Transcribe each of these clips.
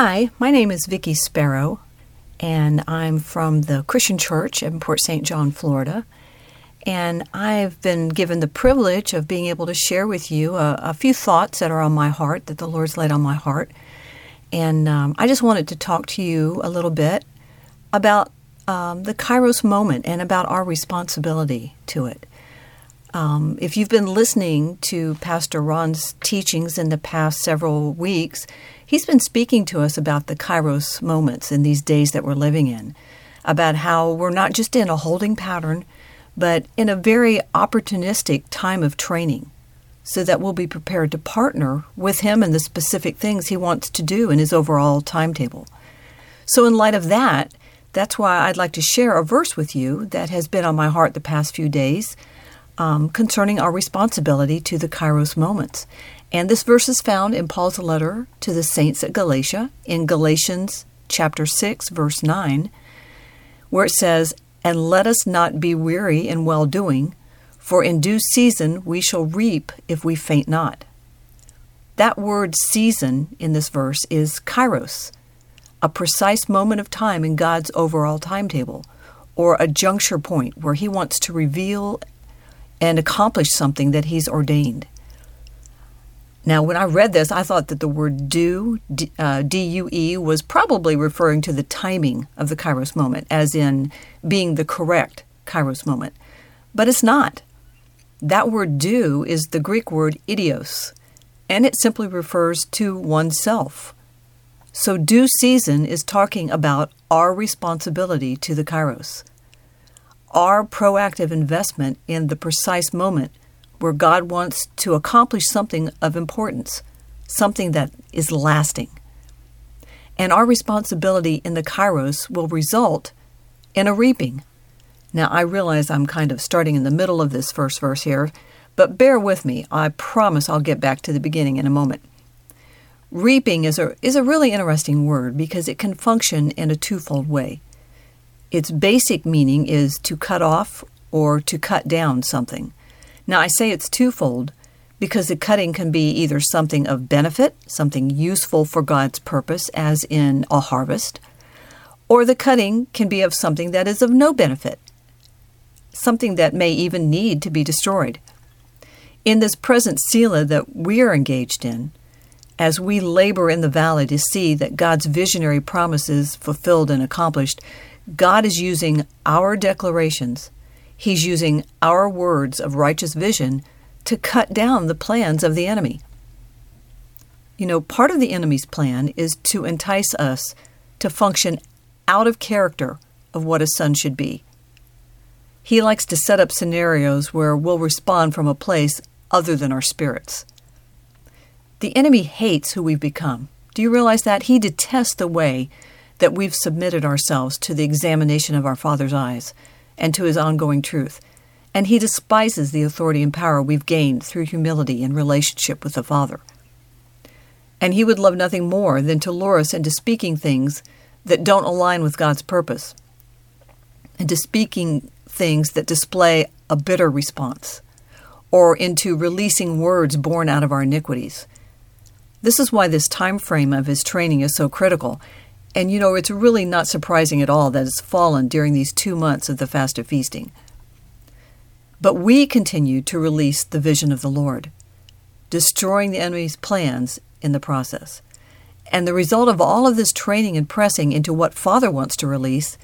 Hi, my name is Vicki Sparrow, and I'm from the Christian Church in Port St. John, Florida. And I've been given the privilege of being able to share with you a, a few thoughts that are on my heart, that the Lord's laid on my heart. And um, I just wanted to talk to you a little bit about um, the Kairos moment and about our responsibility to it. Um, if you've been listening to Pastor Ron's teachings in the past several weeks, he's been speaking to us about the Kairos moments in these days that we're living in, about how we're not just in a holding pattern, but in a very opportunistic time of training, so that we'll be prepared to partner with him in the specific things he wants to do in his overall timetable. So, in light of that, that's why I'd like to share a verse with you that has been on my heart the past few days um, concerning our responsibility to the Kairos moments. And this verse is found in Paul's letter to the saints at Galatia in Galatians chapter 6, verse 9, where it says, And let us not be weary in well doing, for in due season we shall reap if we faint not. That word season in this verse is kairos, a precise moment of time in God's overall timetable, or a juncture point where He wants to reveal and accomplish something that He's ordained. Now, when I read this, I thought that the word due, uh, E, was probably referring to the timing of the Kairos moment, as in being the correct Kairos moment. But it's not. That word due is the Greek word idios, and it simply refers to oneself. So, due season is talking about our responsibility to the Kairos, our proactive investment in the precise moment where God wants to accomplish something of importance, something that is lasting. And our responsibility in the Kairos will result in a reaping. Now, I realize I'm kind of starting in the middle of this first verse here, but bear with me. I promise I'll get back to the beginning in a moment. Reaping is a, is a really interesting word because it can function in a twofold way. Its basic meaning is to cut off or to cut down something. Now, I say it's twofold because the cutting can be either something of benefit, something useful for God's purpose, as in a harvest, or the cutting can be of something that is of no benefit, something that may even need to be destroyed. In this present Selah that we are engaged in, as we labor in the valley to see that God's visionary promises fulfilled and accomplished, God is using our declarations He's using our words of righteous vision to cut down the plans of the enemy. You know, part of the enemy's plan is to entice us to function out of character of what a son should be. He likes to set up scenarios where we'll respond from a place other than our spirits. The enemy hates who we've become. Do you realize that? He detests the way that we've submitted ourselves to the examination of our Father's eyes and to his ongoing truth. And he despises the authority and power we've gained through humility and relationship with the Father. And he would love nothing more than to lure us into speaking things that don't align with God's purpose, into speaking things that display a bitter response, or into releasing words born out of our iniquities. This is why this time frame of his training is so critical, and you know, it's really not surprising at all that it's fallen during these two months of the fast of feasting. But we continue to release the vision of the Lord, destroying the enemy's plans in the process. And the result of all of this training and pressing into what Father wants to release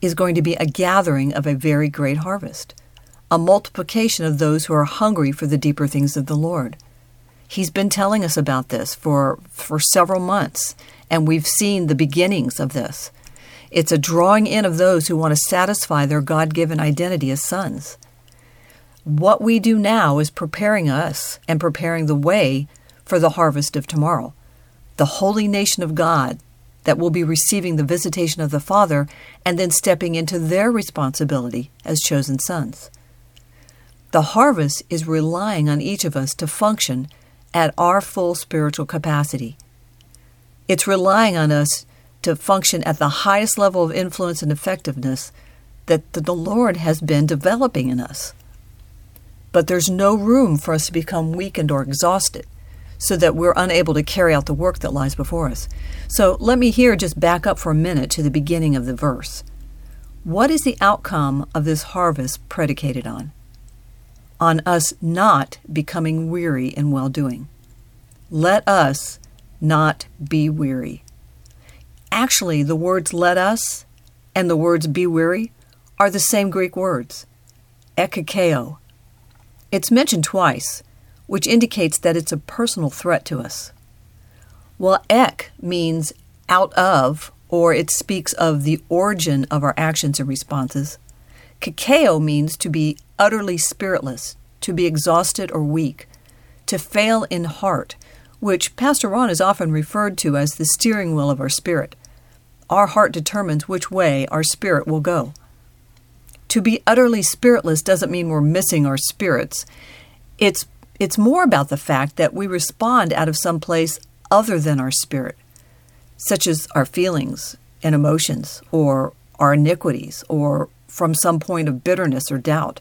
is going to be a gathering of a very great harvest, a multiplication of those who are hungry for the deeper things of the Lord. He's been telling us about this for, for several months, and we've seen the beginnings of this. It's a drawing in of those who want to satisfy their God given identity as sons. What we do now is preparing us and preparing the way for the harvest of tomorrow. The holy nation of God that will be receiving the visitation of the Father and then stepping into their responsibility as chosen sons. The harvest is relying on each of us to function at our full spiritual capacity it's relying on us to function at the highest level of influence and effectiveness that the Lord has been developing in us. But there's no room for us to become weakened or exhausted. so that we're unable to carry out the work that lies before us. So let me here just back up for a minute to the beginning of the verse. What is the outcome of this harvest predicated on? On us not becoming weary in well doing. Let us not be weary. Actually, the words let us and the words be weary are the same Greek words, ekkakeo. It's mentioned twice, which indicates that it's a personal threat to us. While ek means out of, or it speaks of the origin of our actions and responses, kakeo means to be utterly spiritless, to be exhausted or weak, to fail in heart, which Pastor Ron is often referred to as the steering wheel of our spirit. Our heart determines which way our spirit will go. To be utterly spiritless doesn't mean we're missing our spirits. It's it's more about the fact that we respond out of some place other than our spirit, such as our feelings and emotions, or our iniquities, or from some point of bitterness or doubt.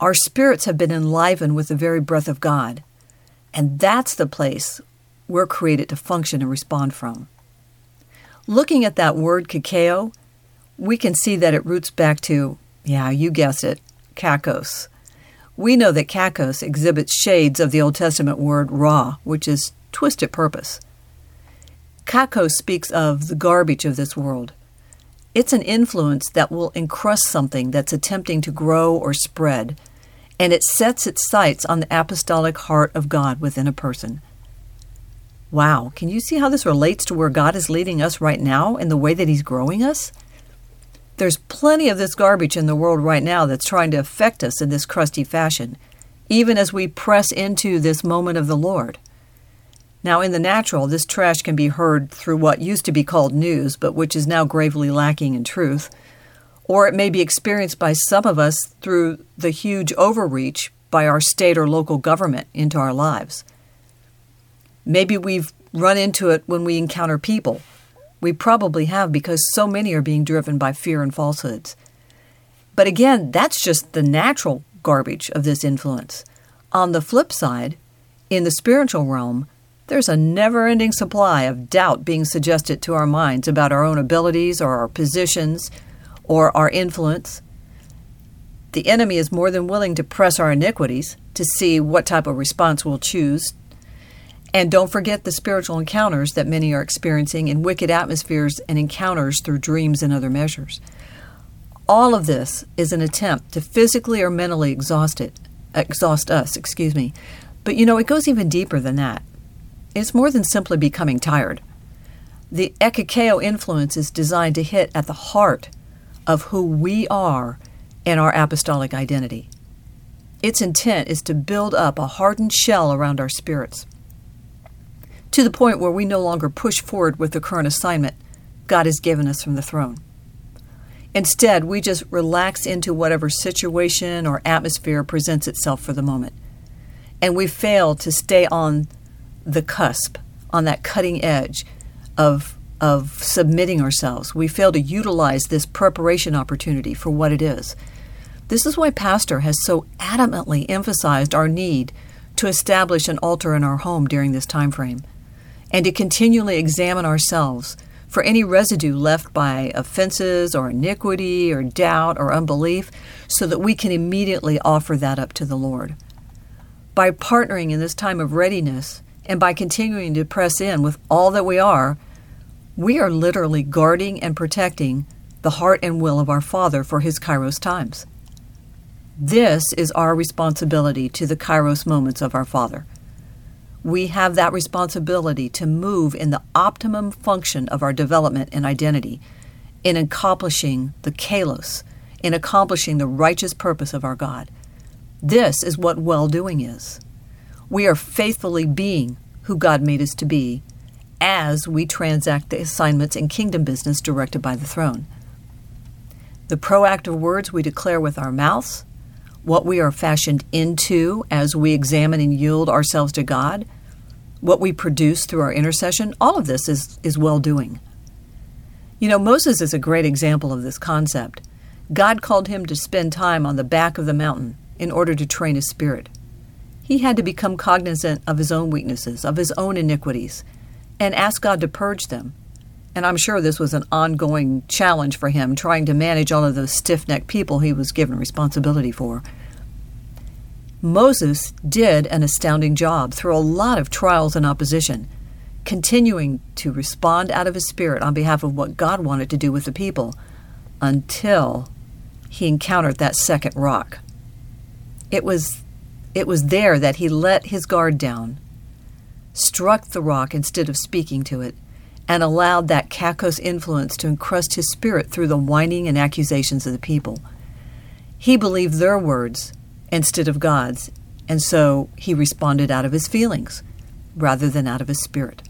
Our spirits have been enlivened with the very breath of God, and that's the place we're created to function and respond from. Looking at that word kakeo, we can see that it roots back to, yeah, you guessed it, kakos. We know that kakos exhibits shades of the Old Testament word ra, which is twisted purpose. Kakos speaks of the garbage of this world. It's an influence that will encrust something that's attempting to grow or spread, and it sets its sights on the apostolic heart of God within a person. Wow, can you see how this relates to where God is leading us right now and the way that He's growing us? There's plenty of this garbage in the world right now that's trying to affect us in this crusty fashion, even as we press into this moment of the Lord. Now, in the natural, this trash can be heard through what used to be called news, but which is now gravely lacking in truth. Or it may be experienced by some of us through the huge overreach by our state or local government into our lives. Maybe we've run into it when we encounter people we probably have because so many are being driven by fear and falsehoods. But again, that's just the natural garbage of this influence. On the flip side, in the spiritual realm, there's a never ending supply of doubt being suggested to our minds about our own abilities or our positions or our influence. The enemy is more than willing to press our iniquities to see what type of response we'll choose and don't forget the spiritual encounters that many are experiencing in wicked atmospheres and encounters through dreams and other measures. All of this is an attempt to physically or mentally exhaust it, exhaust us, excuse me. But you know, it goes even deeper than that. It's more than simply becoming tired. The ekkakeo influence is designed to hit at the heart of who we are and our apostolic identity. Its intent is to build up a hardened shell around our spirits to the point where we no longer push forward with the current assignment God has given us from the throne. Instead, we just relax into whatever situation or atmosphere presents itself for the moment. And we fail to stay on the cusp, on that cutting edge of, of submitting ourselves. We fail to utilize this preparation opportunity for what it is. This is why Pastor has so adamantly emphasized our need to establish an altar in our home during this time frame and to continually examine ourselves for any residue left by offenses or iniquity or doubt or unbelief so that we can immediately offer that up to the Lord. By partnering in this time of readiness and by continuing to press in with all that we are, we are literally guarding and protecting the heart and will of our Father for His Kairos times. This is our responsibility to the Kairos moments of our Father we have that responsibility to move in the optimum function of our development and identity in accomplishing the kalos, in accomplishing the righteous purpose of our God. This is what well doing is. We are faithfully being who God made us to be as we transact the assignments and kingdom business directed by the throne. The proactive words we declare with our mouths, what we are fashioned into as we examine and yield ourselves to God, what we produce through our intercession, all of this is, is well doing. You know, Moses is a great example of this concept. God called him to spend time on the back of the mountain in order to train his spirit. he had to become cognizant of his own weaknesses, of his own iniquities, and ask God to purge them. And I'm sure this was an ongoing challenge for him, trying to manage all of those stiff necked people he was given responsibility for. Moses did an astounding job through a lot of trials and opposition, continuing to respond out of his spirit on behalf of what God wanted to do with the people until he encountered that second rock. It was it was there that he let his guard down, struck the rock instead of speaking to it, and allowed that Kakos influence to encrust his spirit through the whining and accusations of the people. He believed their words instead of God's, and so he responded out of his feelings rather than out of his spirit.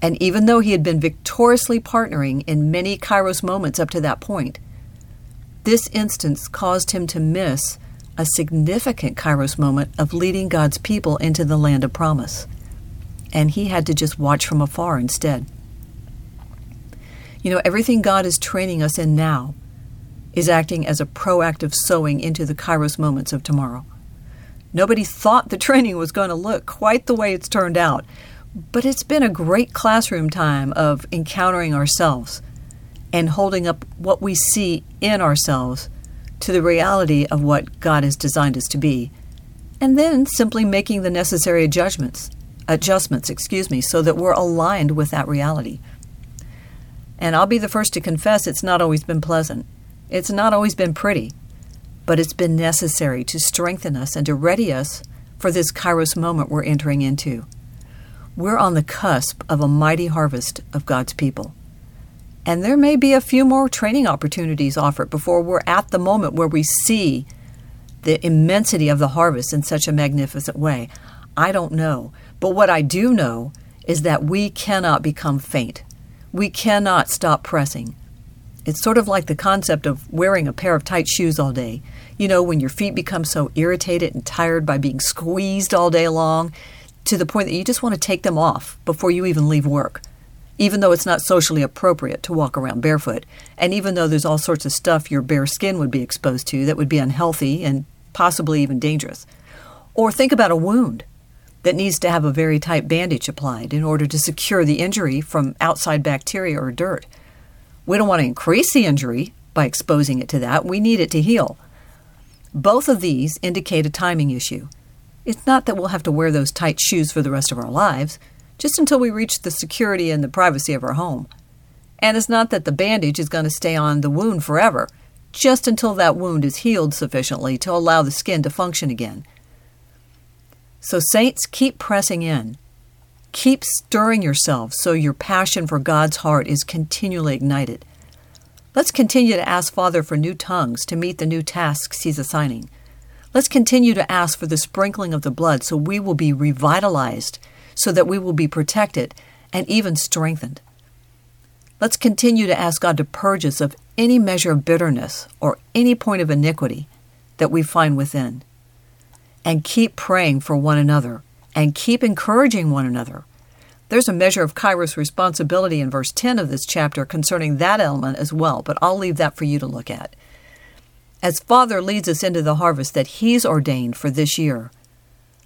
And even though he had been victoriously partnering in many Kairos moments up to that point, this instance caused him to miss a significant Kairos moment of leading God's people into the land of promise. And he had to just watch from afar instead. You know, everything God is training us in now is acting as a proactive sowing into the Kairos moments of tomorrow. Nobody thought the training was going to look quite the way it's turned out, but it's been a great classroom time of encountering ourselves and holding up what we see in ourselves to the reality of what God has designed us to be, and then simply making the necessary adjustments, adjustments, excuse me, so that we're aligned with that reality. And I'll be the first to confess it's not always been pleasant. It's not always been pretty, but it's been necessary to strengthen us and to ready us for this Kairos moment we're entering into. We're on the cusp of a mighty harvest of God's people. And there may be a few more training opportunities offered before we're at the moment where we see the immensity of the harvest in such a magnificent way. I don't know. But what I do know is that we cannot become faint. We cannot stop pressing. It's sort of like the concept of wearing a pair of tight shoes all day. You know, when your feet become so irritated and tired by being squeezed all day long to the point that you just want to take them off before you even leave work, even though it's not socially appropriate to walk around barefoot. And even though there's all sorts of stuff your bare skin would be exposed to that would be unhealthy and possibly even dangerous. Or think about a wound that needs to have a very tight bandage applied in order to secure the injury from outside bacteria or dirt. We don't want to increase the injury by exposing it to that. We need it to heal. Both of these indicate a timing issue. It's not that we'll have to wear those tight shoes for the rest of our lives, just until we reach the security and the privacy of our home. And it's not that the bandage is going to stay on the wound forever, just until that wound is healed sufficiently to allow the skin to function again. So, saints, keep pressing in. Keep stirring yourself so your passion for God's heart is continually ignited. Let's continue to ask Father for new tongues to meet the new tasks He's assigning. Let's continue to ask for the sprinkling of the blood so we will be revitalized, so that we will be protected and even strengthened. Let's continue to ask God to purge us of any measure of bitterness or any point of iniquity that we find within. And keep praying for one another and keep encouraging one another. There's a measure of Kairos responsibility in verse 10 of this chapter concerning that element as well, but I'll leave that for you to look at. As Father leads us into the harvest that He's ordained for this year,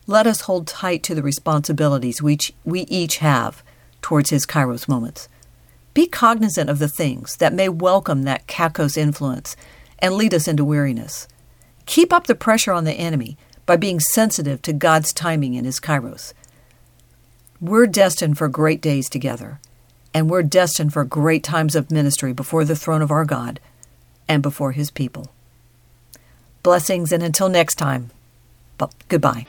let us hold tight to the responsibilities which we each have towards His Kairos moments. Be cognizant of the things that may welcome that Kakos influence and lead us into weariness. Keep up the pressure on the enemy by being sensitive to God's timing in His Kairos. We're destined for great days together, and we're destined for great times of ministry before the throne of our God and before His people. Blessings, and until next time, goodbye.